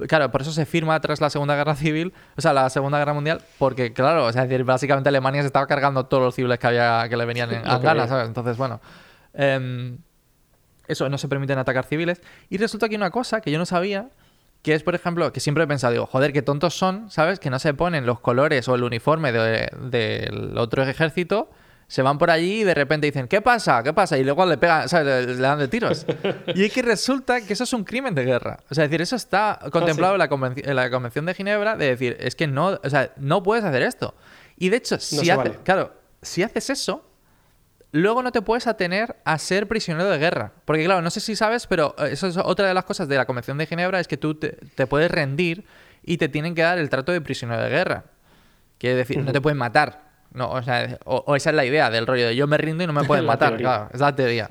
Claro, por eso se firma tras la Segunda Guerra Civil, o sea, la Segunda Guerra Mundial, porque, claro, o sea, es decir, básicamente Alemania se estaba cargando todos los civiles que había que le venían en, a ¿sabes? Entonces, bueno. Em, eso, no se permiten atacar civiles. Y resulta que hay una cosa que yo no sabía, que es, por ejemplo, que siempre he pensado, digo, joder, qué tontos son, ¿sabes? Que no se ponen los colores o el uniforme del otro ejército se van por allí y de repente dicen, ¿qué pasa? ¿Qué pasa? Y luego le pegan, ¿sabes? Le, dan de tiros. y es que resulta que eso es un crimen de guerra. O sea, es decir, eso está contemplado en, la Convención de Ginebra de decir, es que no, o sea, no puedes hacer esto. Y de hecho, si claro, si haces eso, luego no te puedes atener a ser prisionero de guerra. Porque claro, no sé si sabes, pero eh, eso es otra de las cosas de la Convención de Ginebra, es que tú te, puedes rendir y te tienen que dar el trato de prisionero de guerra. Quiere decir, no te pueden matar. No, o sea, o, esa es la idea del rollo de yo me rindo y no me pueden matar. claro, es la teoría.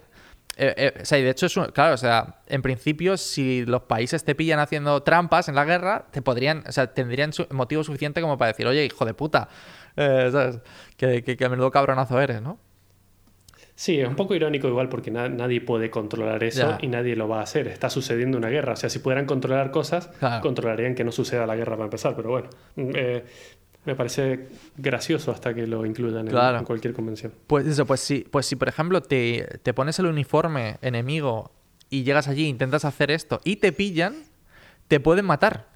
Eh, eh, o sea, y de hecho, es claro, o sea, en principio, si los países te pillan haciendo trampas en la guerra, te podrían, o sea, tendrían motivo suficiente como para decir, oye, hijo de puta, eh, ¿sabes? Que, que, menudo cabronazo eres, ¿no? Sí, es un poco irónico igual porque nadie puede controlar eso y nadie lo va a hacer. Está sucediendo una guerra. O sea, si pudieran controlar cosas, controlarían que no suceda la guerra para empezar. Pero bueno, eh, me parece gracioso hasta que lo incluyan en, cualquier convención. Pues eso, pues si, pues si por ejemplo te, te pones el uniforme enemigo y llegas allí, intentas hacer esto y te pillan, te pueden matar.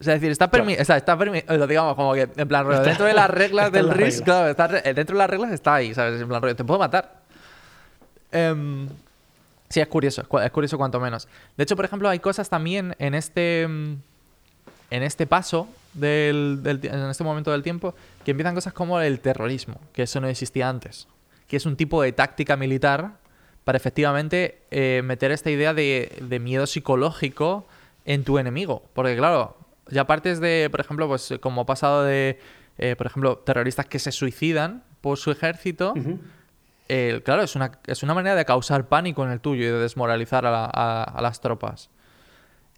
O sea, es decir, está permitido, o sea, está permitido, digamos, como que, en plan, dentro de las reglas del RIS, claro, está, dentro de las reglas está ahí, ¿sabes? En plan, te puedo matar. Em, sí, es curioso, es curioso cuanto menos. De hecho, por ejemplo, hay cosas también en este, en este paso del, en este momento del tiempo que empiezan cosas como el terrorismo, que eso no existía antes, que es un tipo de táctica militar para efectivamente eh, meter esta idea de, miedo psicológico en tu enemigo. Porque claro, ya partes de, por ejemplo, pues como ha pasado de, eh, por ejemplo, terroristas que se suicidan por su ejército. claro, es una, es una manera de causar pánico en el tuyo y de desmoralizar a las tropas.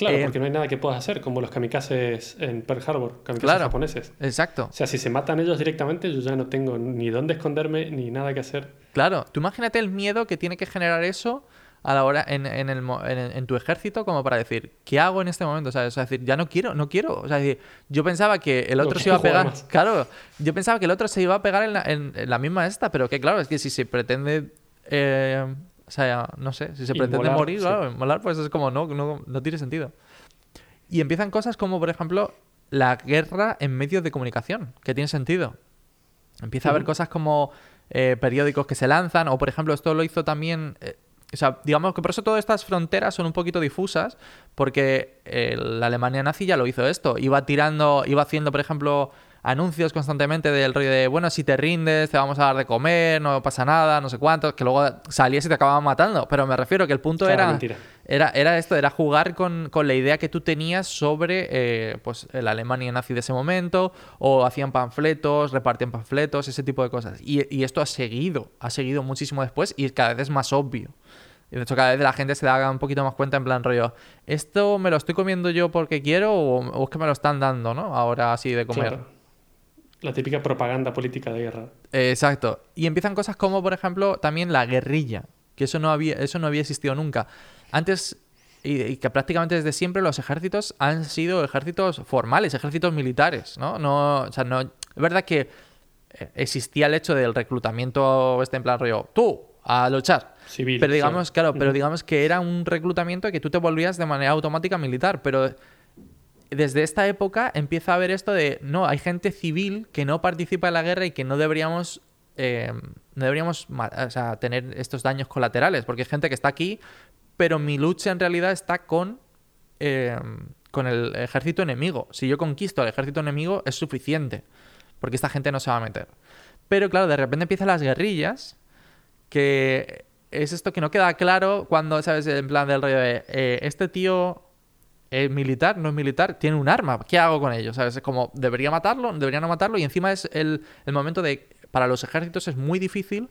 Claro, eh, porque no hay nada que puedas hacer, como los kamikazes en Pearl Harbor, kamikazes japoneses. Exacto. O sea, si se matan ellos directamente, yo ya no tengo ni dónde esconderme ni nada que hacer. Claro, tú imagínate el miedo que tiene que generar eso a la hora en, en, el, en, tu ejército como para decir, ¿qué hago en este momento? O sea, es decir, ya no quiero, no quiero. O sea, decir, yo pensaba que el otro se iba a pegar. Claro, yo pensaba que el otro se iba a pegar en la, en la misma esta, pero que claro, es que si se pretende eh, o sea, no sé, si se pretende morir, claro, molar, pues es como, no, no, no tiene sentido. Y empiezan cosas como, por ejemplo, la guerra en medios de comunicación, que tiene sentido. Empieza a haber cosas como eh, periódicos que se lanzan, o por ejemplo, esto lo hizo también. Eh, o sea, digamos que por eso todas estas fronteras son un poquito difusas, porque eh, la Alemania nazi ya lo hizo esto. Iba tirando, iba haciendo, por ejemplo, anuncios constantemente del rollo de, bueno, si te rindes, te vamos a dar de comer, no pasa nada, no sé cuántos, que luego salías y te acababan matando. Pero me refiero que el punto era, era, era esto, era jugar con, la idea que tú tenías sobre eh, pues, la Alemania nazi de ese momento, o hacían panfletos, repartían panfletos, ese tipo de cosas. Y, y esto ha seguido, ha seguido muchísimo después y cada vez es más obvio. Y de hecho, cada vez la gente se da un poquito más cuenta en plan rollo, ¿esto me lo estoy comiendo yo porque quiero o, es que me lo están dando, ¿no? Ahora así de comer. La típica propaganda política de guerra. exacto. Y empiezan cosas como, por ejemplo, también la guerrilla, que eso no había, eso no había existido nunca. Antes, y, que prácticamente desde siempre los ejércitos han sido ejércitos formales, ejércitos militares, ¿no? no o sea, no, es verdad que eh, existía el hecho del reclutamiento este en plan rollo, tú, a luchar. Civil. Pero digamos, claro, pero digamos que era un reclutamiento que tú te volvías de manera automática militar, pero desde esta época empieza a haber esto de, no, hay gente civil que no participa en la guerra y que no deberíamos, eh, no deberíamos tener estos daños colaterales, porque hay gente que está aquí, pero mi lucha en realidad está con, eh, con el ejército enemigo. Si yo conquisto al ejército enemigo es suficiente, porque esta gente no se va a meter. Pero claro, de repente empiezan las guerrillas, que es esto que no queda claro cuando, ¿sabes? En plan del rollo de, eh, este tío es militar, no es militar, tiene un arma. ¿Qué hago con ellos? ¿Sabes? Es como, debería matarlo, debería no matarlo. Y encima es el, momento de. Para los ejércitos es muy difícil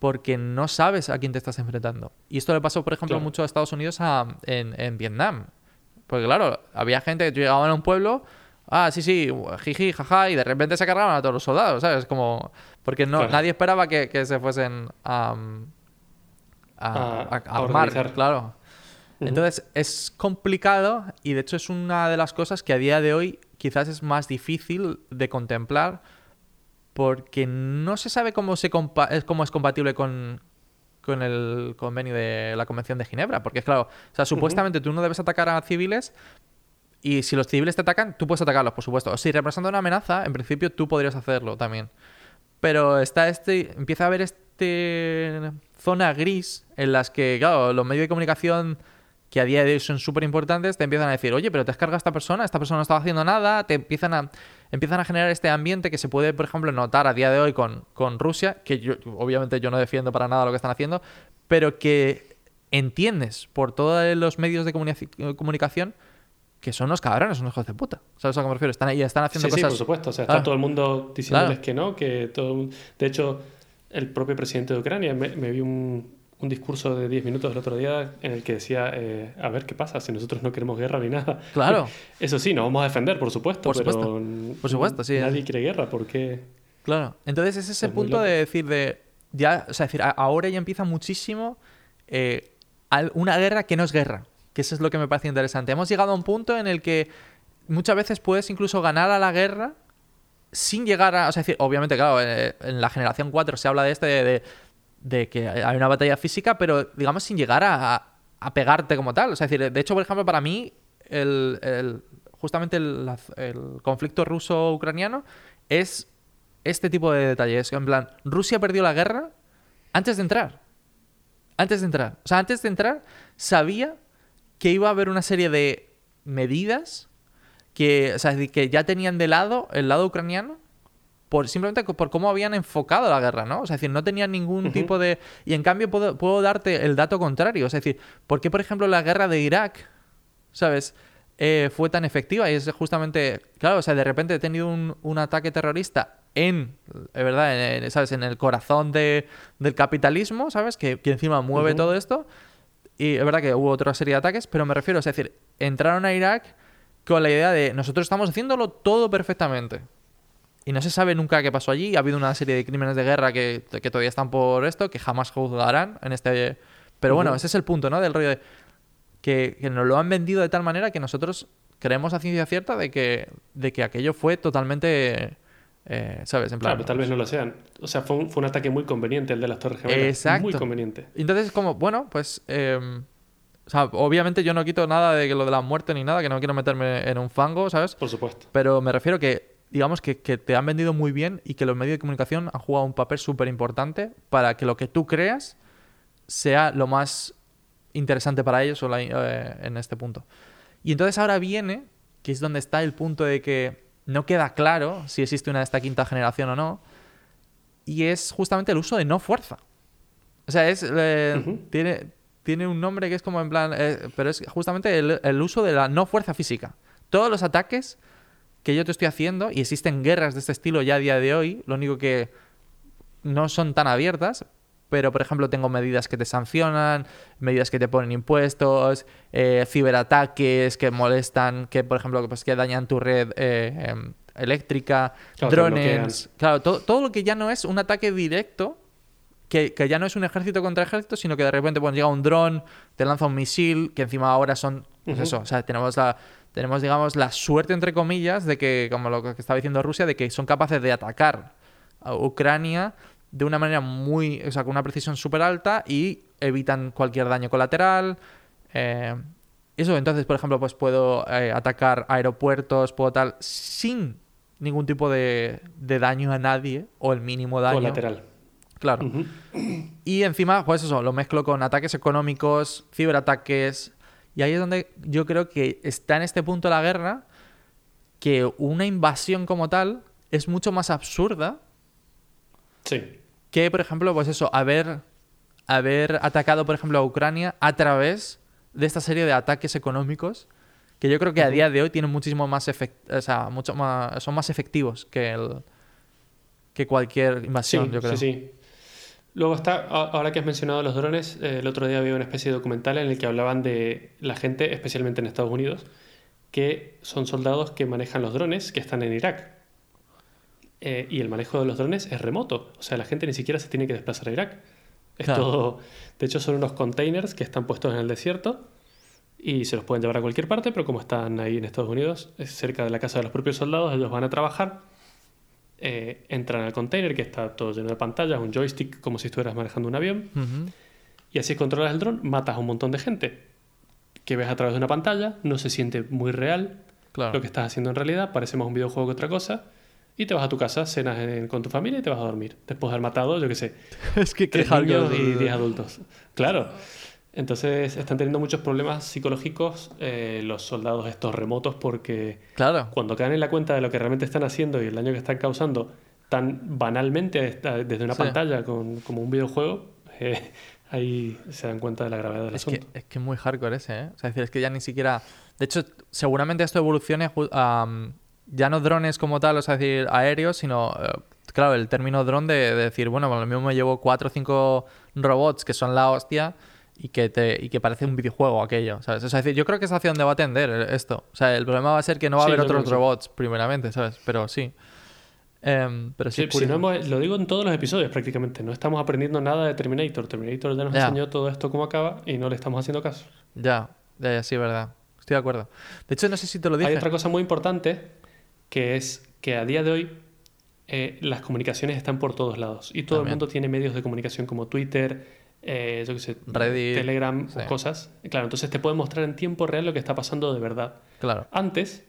porque no sabes a quién te estás enfrentando. Y esto le pasó, por ejemplo, mucho a Estados Unidos en, Vietnam. Porque, claro, había gente que llegaba a un pueblo. Ah, sí, sí, jiji, jaja, y de repente se cargaban a todos los soldados, ¿sabes? Como. Porque no, nadie esperaba que, se fuesen a, a, armar, claro. Entonces es complicado y de hecho es una de las cosas que a día de hoy quizás es más difícil de contemplar porque no se sabe cómo, se cómo es compatible con, con el convenio de la Convención de Ginebra. Porque, claro, o sea, supuestamente tú no debes atacar a civiles y si los civiles te atacan, tú puedes atacarlos, por supuesto. Si representa una amenaza, en principio tú podrías hacerlo también. Pero está este, empieza a haber este zona gris en las que, claro, los medios de comunicación que a día de hoy son súper importantes, te empiezan a decir, oye, pero te has cargado a esta persona, esta persona no estaba haciendo nada, te empiezan a, empiezan a generar este ambiente que se puede, por ejemplo, notar a día de hoy con, con Rusia, que yo, obviamente yo no defiendo para nada lo que están haciendo, pero que entiendes por todos los medios de comunicación que son unos cabrones, son hijos de puta. ¿Sabes a qué me refiero? Están ahí, están haciendo cosas... Sí, por supuesto. O sea, está ah. todo el mundo diciéndoles que no, que todo... De hecho, el propio presidente de Ucrania me, me vi un, un discurso de 10 minutos el otro día en el que decía, eh, a ver qué pasa si nosotros no queremos guerra ni nada. Claro. Eso sí, nos vamos a defender, por supuesto, por pero supuesto. Por supuesto, sí. Nadie quiere guerra, ¿por qué? Claro. Entonces es ese punto de decir de ya, o sea, decir, ahora ya empieza muchísimo eh, una guerra que no es guerra, que eso es lo que me parece interesante. Hemos llegado a un punto en el que muchas veces puedes incluso ganar a la guerra sin llegar a, o sea, decir, obviamente, claro, eh, en la generación 4 se habla de este de de que hay una batalla física, pero digamos sin llegar a, pegarte como tal. O sea, decir, de hecho, por ejemplo, para mí, el, justamente el, conflicto ruso-ucraniano es este tipo de detalles. En plan, Rusia perdió la guerra antes de entrar. Antes de entrar. O sea, antes de entrar, sabía que iba a haber una serie de medidas que, o sea, que ya tenían de lado el lado ucraniano simplemente por cómo habían enfocado la guerra, ¿no? O sea, es decir, no tenían ningún tipo de... Y en cambio puedo, darte el dato contrario. Es decir, ¿por qué, por ejemplo, la guerra de Irak, ¿sabes? Eh, fue tan efectiva y es justamente, claro, o sea, de repente he tenido un, ataque terrorista en, es verdad, ¿sabes? En el corazón de, del capitalismo, ¿sabes? Que, encima mueve todo esto. Y es verdad que hubo otra serie de ataques, pero me refiero, es decir, entraron a Irak con la idea de nosotros estamos haciéndolo todo perfectamente. Y no se sabe nunca qué pasó allí. Ha habido una serie de crímenes de guerra que, todavía están por esto, que jamás juzgarán en este... Pero bueno, ese es el punto, ¿no? Del rollo de que, nos lo han vendido de tal manera que nosotros creemos a ciencia cierta de que, de que aquello fue totalmente... Eh, ¿Sabes? En plan, claro, tal vez no lo sean. O sea, fue un, ataque muy conveniente el de las Torres Gemelas. Exacto. Muy conveniente. Entonces, como, bueno, pues... Em, o sea, obviamente yo no quito nada de lo de la muerte ni nada, que no quiero meterme en un fango, ¿sabes? Por supuesto. Pero me refiero que digamos que, te han vendido muy bien y que los medios de comunicación han jugado un papel súper importante para que lo que tú creas sea lo más interesante para ellos eh, en este punto. Y entonces ahora viene, que es donde está el punto de que no queda claro si existe una de esta quinta generación o no, y es justamente el uso de no fuerza. O sea, es, eh, tiene, tiene un nombre que es como en plan, eh, pero es justamente el, el uso de la no fuerza física. Todos los ataques que yo te estoy haciendo, y existen guerras de este estilo ya a día de hoy, lo único que no son tan abiertas, pero por ejemplo tengo medidas que te sancionan, medidas que te ponen impuestos, eh, ciberataques que molestan, que por ejemplo pues, que dañan tu red eh, em, eléctrica, drones, claro, todo, todo, lo que ya no es un ataque directo, que, ya no es un ejército contra ejército, sino que de repente pues, llega un dron, te lanza un misil, que encima ahora son, pues eso, o sea, tenemos la tenemos, digamos, la suerte, entre comillas, de que, como lo que estaba diciendo Rusia, de que son capaces de atacar a Ucrania de una manera muy, o sea, con una precisión súper alta y evitan cualquier daño colateral. Eh, eso, entonces, por ejemplo, pues puedo eh, atacar aeropuertos, puedo tal, sin ningún tipo de, daño a nadie, o el mínimo daño. Colateral. Claro. Y encima, pues eso, lo mezclo con ataques económicos, ciberataques, y ahí es donde yo creo que está en este punto la guerra, que una invasión como tal es mucho más absurda. Sí. Que, por ejemplo, pues eso, haber, haber atacado, por ejemplo, a Ucrania a través de esta serie de ataques económicos que yo creo que a día de hoy tienen muchísimo más o sea, mucho más, son más efectivos que el que cualquier invasión, yo creo. Sí, sí. Luego está, ahora que has mencionado los drones, eh, el otro día había una especie de documental en el que hablaban de la gente, especialmente en Estados Unidos, que son soldados que manejan los drones que están en Irak. Eh, y el manejo de los drones es remoto, o sea, la gente ni siquiera se tiene que desplazar a Irak. Es todo, de hecho, son unos containers que están puestos en el desierto y se los pueden llevar a cualquier parte, pero como están ahí en Estados Unidos, cerca de la casa de los propios soldados, ellos van a trabajar, eh, entran al container que está todo lleno de pantallas, un joystick como si estuvieras manejando un avión, y así controlas el dron, matas a un montón de gente que ves a través de una pantalla, no se siente muy real lo que estás haciendo en realidad, parece más un videojuego que otra cosa. Y te vas a tu casa, cenas con tu familia y te vas a dormir. Después de haber matado, yo qué sé, es que tres niños y diez adultos. Claro. Entonces están teniendo muchos problemas psicológicos eh, los soldados estos remotos porque claro. cuando caen en la cuenta de lo que realmente están haciendo y el daño que están causando tan banalmente desde una pantalla con, como un videojuego, eh, ahí se dan cuenta de la gravedad del es asunto. Que, es que es muy hardcore ese, ¿eh? O sea, es decir, es que ya ni siquiera... De hecho, seguramente esto evolucione ya no drones como tal, o sea, decir, aéreos, sino... Eh, claro, el término dron de, decir, bueno, lo mismo me llevo cuatro o cinco robots que son la hostia y que, te, y que parece un videojuego aquello, ¿sabes? O sea, decir, yo creo que es hacia donde va a tender esto. O sea, el problema va a ser que no va a haber otros robots, primeramente, ¿sabes? Pero sí. Em, pero sí, si no lo digo en todos los episodios prácticamente. No estamos aprendiendo nada de Terminator. Terminator ya nos enseñó todo esto cómo acaba y no le estamos haciendo caso. Ya, ya, ya, sí, verdad. Estoy de acuerdo. De hecho, no sé si te lo dije. Hay otra cosa muy importante que es que a día de hoy eh, las comunicaciones están por todos lados y todo el mundo tiene medios de comunicación como Twitter, eh, yo qué sé, Telegram o cosas. Claro, entonces te puede mostrar en tiempo real lo que está pasando de verdad. Claro. Antes,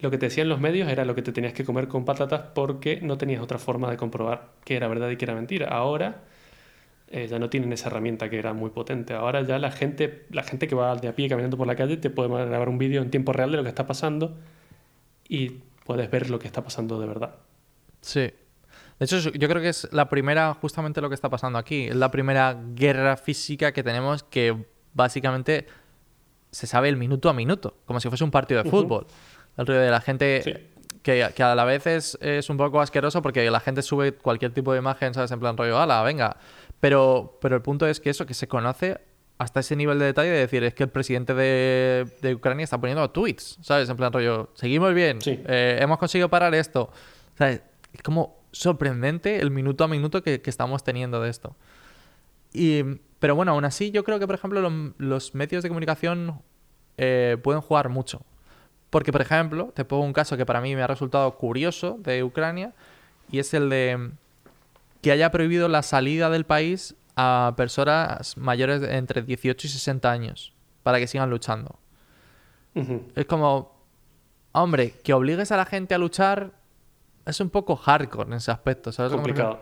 lo que te decían los medios era lo que te tenías que comer con patatas porque no tenías otra forma de comprobar que era verdad y que era mentira. Ahora eh, ya no tienen esa herramienta que era muy potente. Ahora ya la gente, la gente que va de a pie caminando por la calle te puede grabar un vídeo en tiempo real de lo que está pasando y puedes ver lo que está pasando de verdad. Sí, de hecho, yo creo que es la primera, justamente lo que está pasando aquí, es la primera guerra física que tenemos que básicamente se sabe el minuto a minuto, como si fuese un partido de fútbol. El ruido de la gente que, que, a la vez es, es, un poco asqueroso porque la gente sube cualquier tipo de imagen, ¿sabes? En plan rollo, ala, venga. Pero, pero el punto es que eso, que se conoce hasta ese nivel de detalle de decir, es que el presidente de, de Ucrania está poniendo tweets, ¿sabes? En plan rollo, seguimos bien, eh, hemos conseguido parar esto. ¿Sabes? Es como sorprendente el minuto a minuto que, estamos teniendo de esto. Y, pero bueno, aún así yo creo que, por ejemplo, los medios de comunicación eh, pueden jugar mucho. Porque, por ejemplo, te pongo un caso que para mí me ha resultado curioso de Ucrania y es el de que haya prohibido la salida del país a personas mayores de entre 18 y 60 años para que sigan luchando. Es como, hombre, que obligues a la gente a luchar es un poco hardcore en ese aspecto, ¿sabes? Complicado.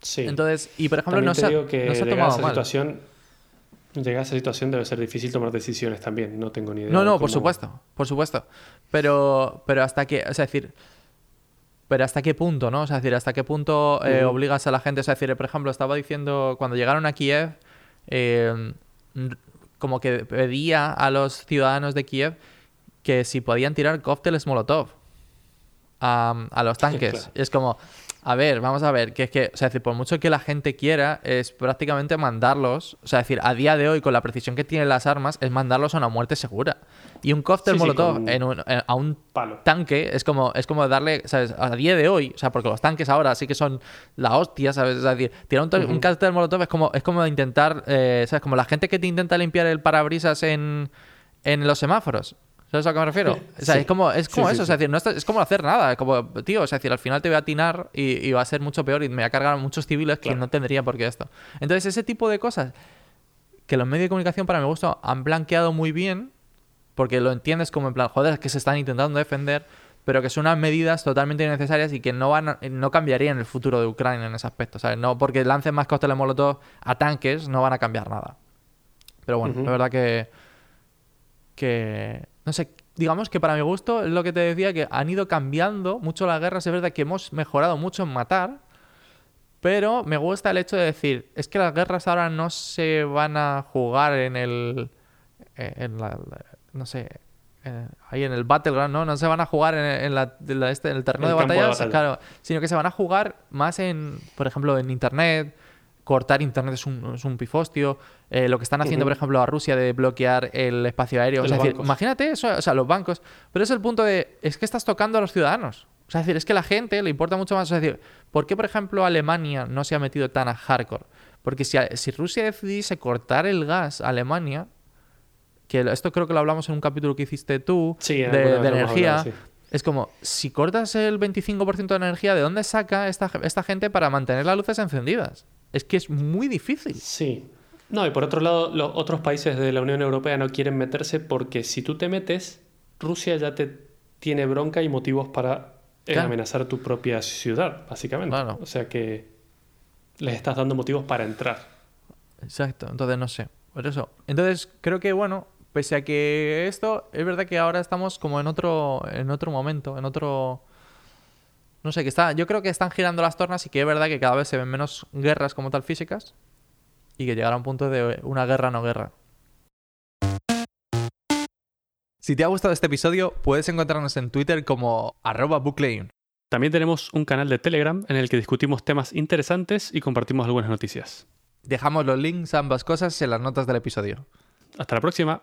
Sí. Entonces, y por ejemplo, no se, digo que no se ha tomado mal. Situación, llegar a esa situación debe ser difícil tomar decisiones también, no tengo ni idea. No, no, por supuesto, por supuesto. Pero, pero hasta que, o sea, decir, pero hasta qué punto, ¿no? O sea, decir, hasta qué punto eh, obligas a la gente, o sea, decir, por ejemplo, estaba diciendo, cuando llegaron a Kiev, eh, como que pedía a los ciudadanos de Kiev que si podían tirar cócteles Molotov a, los tanques. Es como, a ver, vamos a ver, que es que, o sea, decir, por mucho que la gente quiera, es prácticamente mandarlos, o sea, decir, a día de hoy, con la precisión que tienen las armas, es mandarlos a una muerte segura. Y un cóctel molotov en a un tanque es como, es como darle, ¿sabes? A día de hoy, o sea, porque los tanques ahora sí que son la hostia, ¿sabes? Es decir, tirar un, cóctel molotov es como, es como intentar, eh, ¿sabes? Como la gente que te intenta limpiar el parabrisas en, en los semáforos. ¿Sabes a qué me refiero? O sea, es como, es como eso, es decir, no es, como hacer nada. Es como, tío, es decir, al final te voy a atinar y, va a ser mucho peor y me voy a cargar a muchos civiles que no tendría por qué esto. Entonces, ese tipo de cosas que los medios de comunicación, para mi gusto, han blanqueado muy bien, porque lo entiendes como en plan, joder, que se están intentando defender, pero que son unas medidas totalmente innecesarias y que no van no cambiarían el futuro de Ucrania en ese aspecto. ¿sabes? No porque lancen más cócteles molotov a tanques, no van a cambiar nada. Pero bueno, la verdad que. que no sé, digamos que para mi gusto es lo que te decía, que han ido cambiando mucho las guerras. Es verdad que hemos mejorado mucho en matar, pero me gusta el hecho de decir, es que las guerras ahora no se van a jugar en el... Eh, en la, no sé, ahí en el Battleground, ¿no? No se van a jugar en, la, este, en el terreno de batalla, claro, sino que se van a jugar más en, por ejemplo, en Internet, cortar Internet es un, es un pifostio. Eh, lo que están haciendo, por ejemplo, a Rusia de bloquear el espacio aéreo. es decir, imagínate eso, o sea, los bancos. Pero es el punto de, es que estás tocando a los ciudadanos. O sea, es decir, es que a la gente le importa mucho más. Es decir, ¿por qué, por ejemplo, Alemania no se ha metido tan a hardcore? Porque si, si Rusia decidiese cortar el gas a Alemania, que esto creo que lo hablamos en un capítulo que hiciste tú, Sí, de, energía. hablado, sí. Es como, si cortas el 25% de energía, ¿de dónde saca esta, esta gente para mantener las luces encendidas? Es que es muy difícil. Sí. No, y por otro lado, los otros países de la Unión Europea no quieren meterse porque si tú te metes, Rusia ya te tiene bronca y motivos para eh, Claro. amenazar tu propia ciudad, básicamente. Claro. O sea que les estás dando motivos para entrar. Exacto, entonces no sé. Por eso. Entonces, creo que bueno, pese a que esto, es verdad que ahora estamos como en otro, en otro momento, en otro. No sé, que está. Yo creo que están girando las tornas y que es verdad que cada vez se ven menos guerras como tal físicas. Y que llegará un punto de una guerra no guerra. Si te ha gustado este episodio, puedes encontrarnos en Twitter como arroba booklein. También tenemos un canal de Telegram en el que discutimos temas interesantes y compartimos algunas noticias. Dejamos los links a ambas cosas en las notas del episodio. Hasta la próxima.